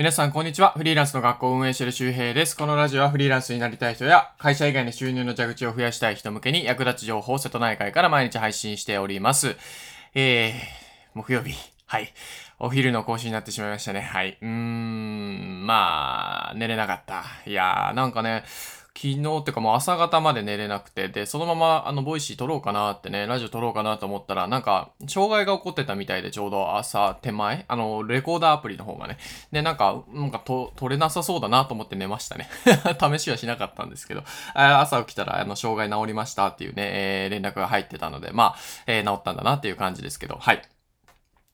皆さん、こんにちは。フリーランスの学校を運営している周平です。このラジオはフリーランスになりたい人や、会社以外の収入の蛇口を増やしたい人向けに役立つ情報を瀬戸内海から毎日配信しております。えー、木曜日。はい。お昼の更新になってしまいましたね。はい。うーん、まあ、寝れなかった。いやー、なんかね、昨日ってかもう朝方まで寝れなくて、で、そのままあの、 Voicy録ろうかなってね、ラジオ録ろうかなと思ったら、なんか、障害が起こってたみたいで、ちょうど朝手前、あの、レコーダーアプリの方がね。で、なんか、なんかと、撮れなさそうだなと思って寝ましたね。試しはしなかったんですけど、朝起きたら、あの、障害治りましたっていうね、えー、連絡が入ってたので、まあ、えー、治ったんだなっていう感じですけど、はい。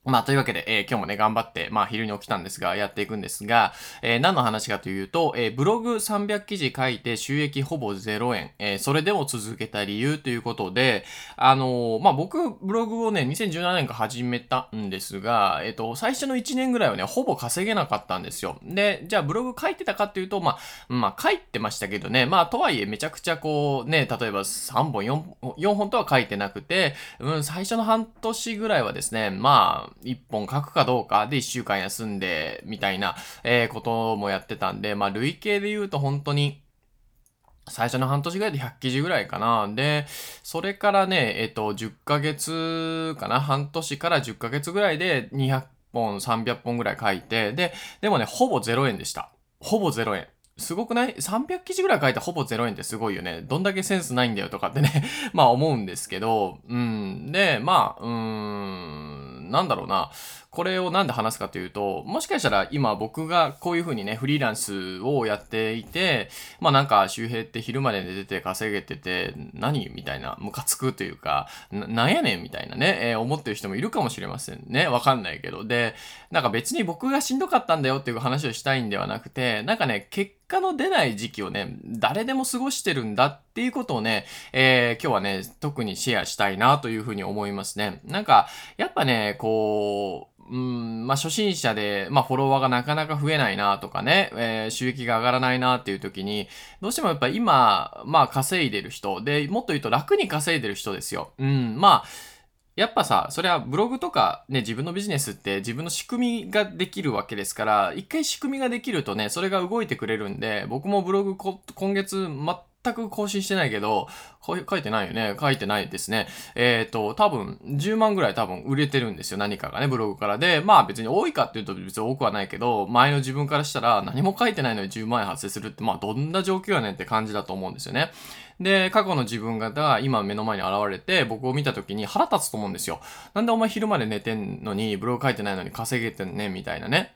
まあ、というわけで、えー、今日もね、頑張って、まあ、昼に起きたんですが、やっていくんですが、えー、何の話かというと、えー、ブログ300記事書いて収益ほぼ0円、えそれでも続けた理由ということで、あのまあ、僕、ブログをね、2017年から始めたんですが、えっ、と、最初の1年ぐらいはね、ほぼ稼げなかったんですよ。で、じゃあ、ブログ書いてたかっていうと、まあ、まあ、書いてましたけどね、まあ、とはいえ、めちゃくちゃこう、ね、例えば3本、4, 4本とは書いてなくて、うん、最初の半年ぐらいはですね、まあ、1本書くかどうかで1週間休んで、みたいな、え、こともやってたんで、まあ、累計で言うと本当に、最初の半年ぐらいで100記事ぐらいかな。で、それからね、えっと、10ヶ月かな？半年から10ヶ月ぐらいで200本、300本ぐらい書いて、で、でもね、ほぼ0円でした。ほぼ0円。すごくない ?300 記事ぐらい書いてほぼ0円ってすごいよね。どんだけセンスないんだよとかってね まあ思うんですけど、うん。で、まあ、うーん、なんだろうな。これをなんで話すかというと、もしかしたら今僕がこういう風にね、フリーランスをやっていて、まあなんか周平って昼まで寝てて稼げてて、何みたいな、ムカつくというか、なんやねんみたいなね、えー、思ってる人もいるかもしれませんね。わかんないけど。で、なんか別に僕がしんどかったんだよっていう話をしたいんではなくて、なんかね、結果の出ない時期をね、誰でも過ごしてるんだっていうことをね、えー、今日はね、特にシェアしたいなというふうに思いますね。なんか、やっぱね、こう、うん、まあ、初心者で、まあ、フォロワーがなかなか増えないなとかね、えー、収益が上がらないなっていう時に、どうしてもやっぱ今、まあ、稼いでる人、で、もっと言うと楽に稼いでる人ですよ。うん、まあ、やっぱさ、それはブログとかね、自分のビジネスって自分の仕組みができるわけですから、一回仕組みができるとね、それが動いてくれるんで、僕もブログ今月、全く更新してないけど、書いてないよね。書いてないですね。えっ、ー、と、多分、10万ぐらい多分売れてるんですよ。何かがね、ブログから。で、まあ別に多いかっていうと別に多くはないけど、前の自分からしたら何も書いてないのに10万円発生するって、まあどんな状況やねんって感じだと思うんですよね。で、過去の自分が今目の前に現れて、僕を見た時に腹立つと思うんですよ。なんでお前昼まで寝てんのに、ブログ書いてないのに稼げてんねみたいなね。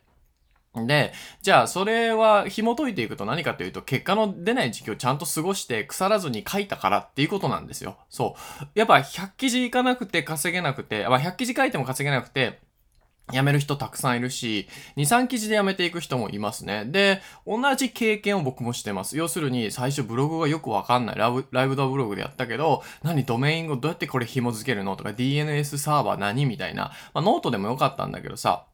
で、じゃあそれは紐解いていくと何かというと、結果の出ない時期をちゃんと過ごして腐らずに書いたからっていうことなんですよ。そう。やっぱ100記事いかなくて稼げなくて、まあ、100記事書いても稼げなくて、辞める人たくさんいるし、2、3記事で辞めていく人もいますね。で、同じ経験を僕もしてます。要するに、最初ブログがよくわかんない。ラブライブドアブログでやったけど、何ドメインをどうやってこれ紐付けるのとか、DNS サーバー何みたいな。まあ、ノートでもよかったんだけどさ、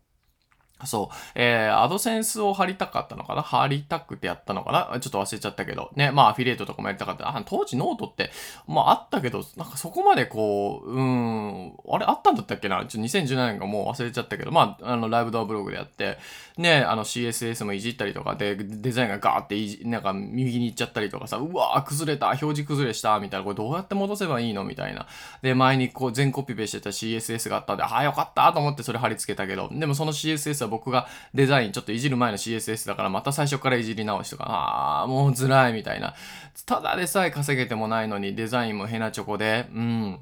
そう。えー、アドセンスを貼りたかったのかな？貼りたくてやったのかな？ちょっと忘れちゃったけど。ね、まあアフィリエイトとかもやりたかった。あ、当時ノートって、まああったけど、なんかそこまでこう、うん、あれあったんだったっけな？ちょっと2017年がもう忘れちゃったけど、まあ、あの、ライブドアブログでやって、ね、あの CSS もいじったりとかで、デザインがガーっていじ、なんか右に行っちゃったりとかさ、うわー崩れた、表示崩れした、みたいな、これどうやって戻せばいいの？みたいな。で、前にこう全コピペしてた CSS があったんで、ああよかったと思ってそれ貼り付けたけど、でもその CSS は僕がデザインちょっといじる前の CSS だからまた最初からいじり直しとか、ああ、もう辛いみたいな。ただでさえ稼げてもないのにデザインもヘナチョコで、うん。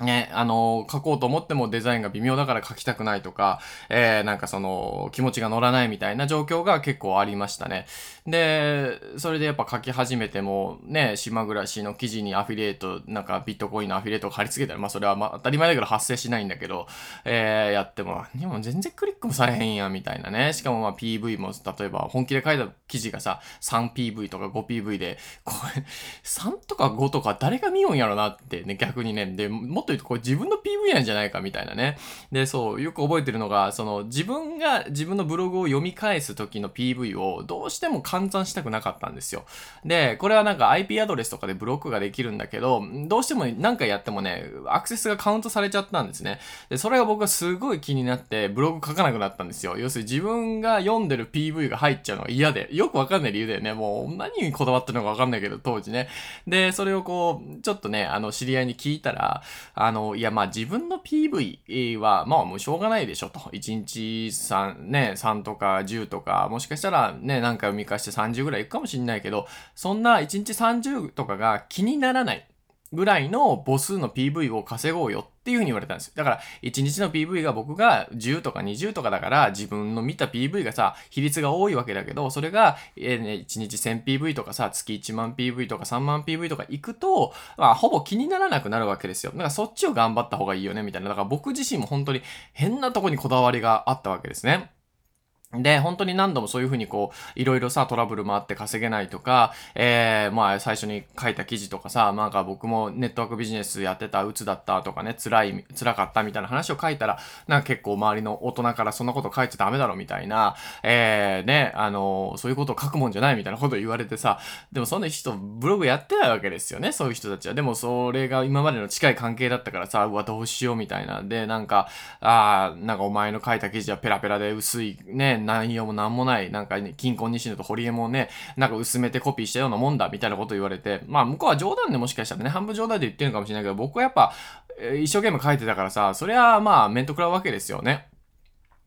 ね、あの、書こうと思ってもデザインが微妙だから書きたくないとか、えー、なんかその、気持ちが乗らないみたいな状況が結構ありましたね。で、それでやっぱ書き始めても、ね、島暮らしの記事にアフィリエイト、なんかビットコインのアフィリエイトを貼り付けたら、まあそれはま当たり前だけど発生しないんだけど、えー、やっても、でも全然クリックもされへんや、みたいなね。しかもまあ PV も、例えば本気で書いた記事がさ、3PV とか 5PV で、これ、3とか5とか誰が見ようんやろなってね、逆にね、で、もっと言うとこれ自分の PV なんじゃないかみたいなね。で、そう、よく覚えてるのが、その自分が自分のブログを読み返す時の PV をどうしても換算したくなかったんですよ。で、これはなんか IP アドレスとかでブロックができるんだけど、どうしても何回やってもね、アクセスがカウントされちゃったんですね。で、それが僕はすごい気になってブログ書かなくなったんですよ。要するに自分が読んでる PV が入っちゃうのが嫌で、よくわかんない理由だよね。もう何にこだわってるのかわかんないけど、当時ね。で、それをこう、ちょっとね、あの、知り合いに聞いたら、あの、いや、まあ自分の PV は、まあもうしょうがないでしょと。1日3、ね、3とか10とか、もしかしたらね、何回見返して30ぐらいいくかもしんないけど、そんな1日30とかが気にならない。ぐらいの母数の PV を稼ごうよってていうふうに言われたんですよ。だから、1日の PV が僕が10とか20とかだから、自分の見た PV がさ、比率が多いわけだけど、それが、えー、ね、1日 1000PV とかさ、月1万 PV とか3万 PV とか行くと、まあ、ほぼ気にならなくなるわけですよ。だからそっちを頑張った方がいいよね、みたいな。だから僕自身も本当に変なとこにこだわりがあったわけですね。で、本当に何度もそういうふうにこう、いろいろさ、トラブルもあって稼げないとか、えー、まあ最初に書いた記事とかさ、なんか僕もネットワークビジネスやってた、鬱だったとかね、辛い、辛かったみたいな話を書いたら、なんか結構周りの大人からそんなこと書いちゃダメだろみたいな、えー、ね、あの、そういうことを書くもんじゃないみたいなことを言われてさ、でもそんな人、ブログやってないわけですよね、そういう人たちは。でもそれが今までの近い関係だったからさ、うわ、どうしようみたいな。で、なんか、あー、なんかお前の書いた記事はペラペラで薄い、ね、内容もなんもない、なんか、ね、金婚西野とホリエモンね、なんか薄めてコピーしたようなもんだ、みたいなこと言われて、まあ、向こうは冗談でもしかしたらね、半分冗談で言ってるのかもしれないけど、僕はやっぱ、一生懸命書いてたからさ、それはまあ、面と食らうわけですよね。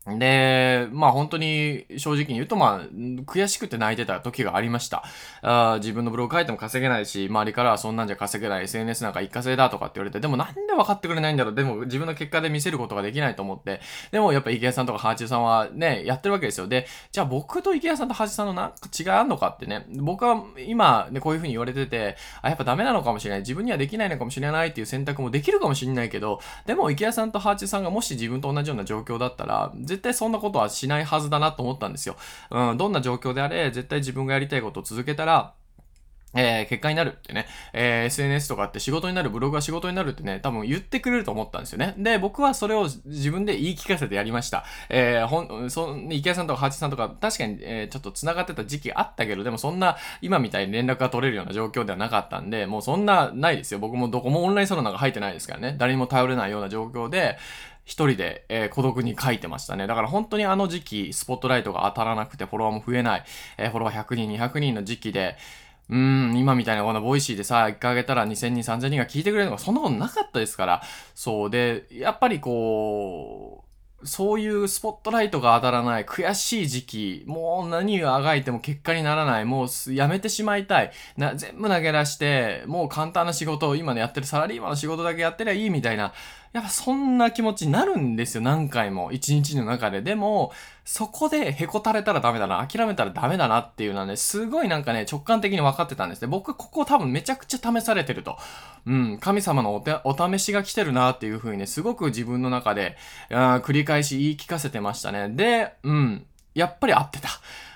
で、まあ本当に正直に言うとまあ悔しくて泣いてた時がありました。あ自分のブログ書いても稼げないし、周りからはそんなんじゃ稼げない SNS なんか一過性だとかって言われて、でもなんで分かってくれないんだろうでも自分の結果で見せることができないと思って、でもやっぱ池谷さんとかハーチューさんはね、やってるわけですよ。で、じゃあ僕と池谷さんとハーチューさんのなんか違いあんのかってね、僕は今ね、こういう風に言われてて、あ、やっぱダメなのかもしれない。自分にはできないのかもしれないっていう選択もできるかもしれないけど、でも池谷さんとハーチューさんがもし自分と同じような状況だったら、絶対そんなことはしないはずだなと思ったんですよ。うん、どんな状況であれ、絶対自分がやりたいことを続けたら、えー、結果になるってね、えー、SNS とかって仕事になる、ブログが仕事になるってね、多分言ってくれると思ったんですよね。で、僕はそれを自分で言い聞かせてやりました。えー、ほん、そ、池谷さんとかハチさんとか、確かに、えー、ちょっと繋がってた時期あったけど、でもそんな、今みたいに連絡が取れるような状況ではなかったんで、もうそんな、ないですよ。僕もどこもオンラインサロンなんか入ってないですからね。誰にも頼れないような状況で、一人で、えー、孤独に書いてましたね。だから本当にあの時期、スポットライトが当たらなくて、フォロワーも増えない、えー、フォロワー100人、200人の時期で、うん、今みたいなこの Voicy でさ、一回あげたら2000人、3000人が聞いてくれるのがそんなことなかったですから。そうで、やっぱりこう、そういうスポットライトが当たらない悔しい時期、もう何をあがいても結果にならない、もうやめてしまいたい、な全部投げ出して、もう簡単な仕事を今ねやってるサラリーマンの仕事だけやってりゃいいみたいな、やっぱそんな気持ちになるんですよ、何回も。一日の中で。でも、そこでへこたれたらダメだな、諦めたらダメだなっていうのはね、すごいなんかね、直感的に分かってたんですね。僕、ここ多分めちゃくちゃ試されてると。うん、神様のおてお試しが来てるなっていう風にね、すごく自分の中で、繰り返し言い聞かせてましたね。で、うん、やっぱり合ってた。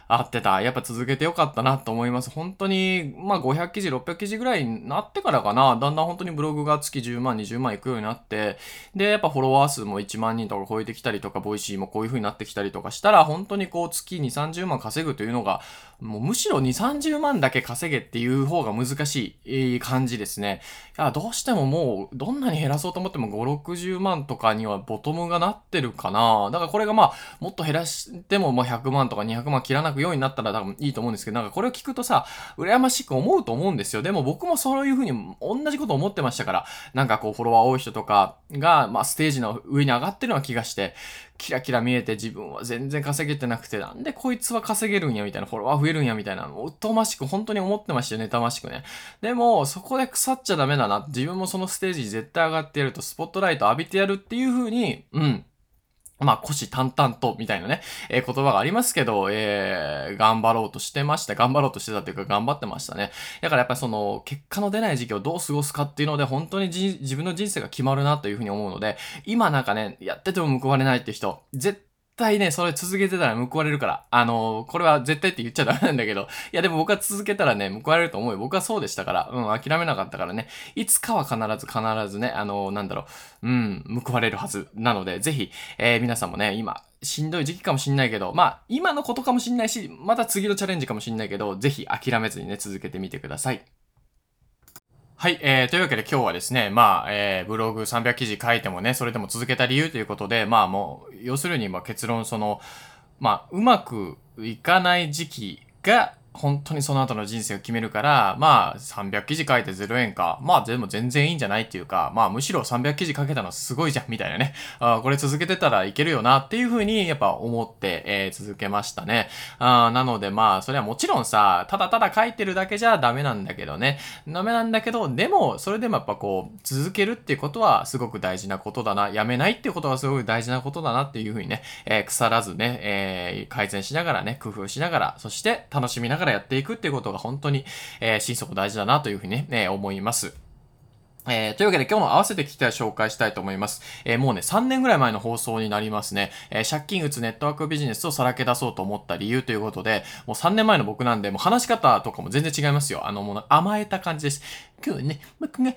合ってた。やっぱ続けてよかったなと思います。本当に、まあ500記事、600記事ぐらいになってからかな、だんだん本当にブログが月10万、20万いくようになって、で、やっぱフォロワー数も1万人とか超えてきたりとか、 Voicy もこういう風になってきたりとかしたら、本当にこう月2、30万稼ぐというのが、もうむしろ2、30万だけ稼げっていう方が難しい感じですね。いや、どうしてももう、どんなに減らそうと思っても5、60万とかにはボトムがなってるかな。だからこれがまあ、もっと減らしてもまあ100万とか200万切らなくようになったら多分いいと思うんですけど、なんかこれを聞くとさ、羨ましく思うと思うんですよ。でも僕もそういう風に同じこと思ってましたから、なんかこうフォロワー多い人とかが、まあステージの上に上がってるような気がして、キラキラ見えて自分は全然稼げてなくて、なんでこいつは稼げるんやみたいな、フォロワー増えるんやみたいな、おとましく本当に思ってましたよ、妬ましくね。でも、そこで腐っちゃダメだな。自分もそのステージに絶対上がってやると、スポットライト浴びてやるっていう風に、うん、まあ、虎視眈々と、みたいなね、えー、言葉がありますけど、えー、頑張ろうとしてました。頑張ろうとしてたというか、頑張ってましたね。だからやっぱりその、結果の出ない時期をどう過ごすかっていうので、本当に自分の人生が決まるなというふうに思うので、今なんかね、やってても報われないって人、絶対ね、それ続けてたら報われるから。あのこれは絶対って言っちゃダメなんだけど、いやでも僕は続けたらね、報われると思うよ。僕はそうでしたから、うん、諦めなかったからね、いつかは必ず必ずね、あのなんだろう、うん、報われるはずなので、ぜひ、えー、皆さんもね、今、しんどい時期かもしんないけど、まあ、今のことかもしんないし、また次のチャレンジかもしんないけど、ぜひ諦めずにね、続けてみてください。はい、えー、というわけで今日はですね、まあ、えー、ブログ300記事書いてもね、それでも続けた理由ということで、まあもう、要するに、まあ結論、その、まあ、うまくいかない時期が、本当にその後の人生を決めるから、まあ、300記事書いて0円か。まあ、でも全然いいんじゃないっていうか、まあ、むしろ300記事書けたのすごいじゃん、みたいなね。あこれ続けてたらいけるよな、っていうふうに、やっぱ思って、えー、続けましたね。あなので、まあ、それはもちろんさ、ただただ書いてるだけじゃダメなんだけどね。ダメなんだけど、でも、それでもやっぱこう、続けるっていうことはすごく大事なことだな。やめないってことはすごく大事なことだなっていうふうにね、えー、腐らずね、えー、改善しながらね、工夫しながら、そして楽しみながらやっていくっていうことが本当に、えー、心底大事だなというふうにね、ね思います。えー、というわけで今日も合わせて聞きたい紹介したいと思います。えー、もうね、3年ぐらい前の放送になりますね。えー、借金打つネットワークビジネスをさらけ出そうと思った理由ということで、もう3年前の僕なんで、もう話し方とかも全然違いますよ。あの、もう甘えた感じです。今日はね、僕が、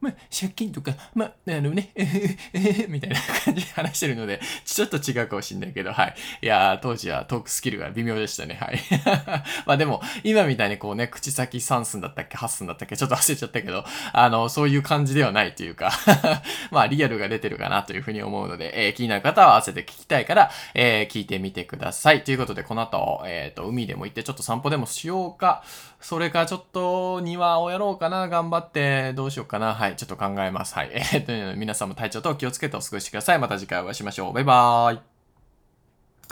まあ、借金とか、まあ、あのね、えー、えー、みたいな感じで話してるので、ちょっと違うかもしんないけど、はい。いやー、当時はトークスキルが微妙でしたね、はい。まあでも、今みたいにこうね、口先3寸だったっけ、8寸だったっけ、ちょっと忘れちゃったけど、あの、そういう感じではないというか まあ、リアルが出てるかなというふうに思うので、えー、気になる方は合わせて聞きたいから、えー、聞いてみてください。ということで、この後、えっ、ー、と、海でも行ってちょっと散歩でもしようか、それかちょっと庭をやろうかな、頑張って、どうしようかな。はい、ちょっと考えます。はい。えー、と、皆さんも体調と気をつけてお過ごしください。また次回お会いしましょう。バイバーイ。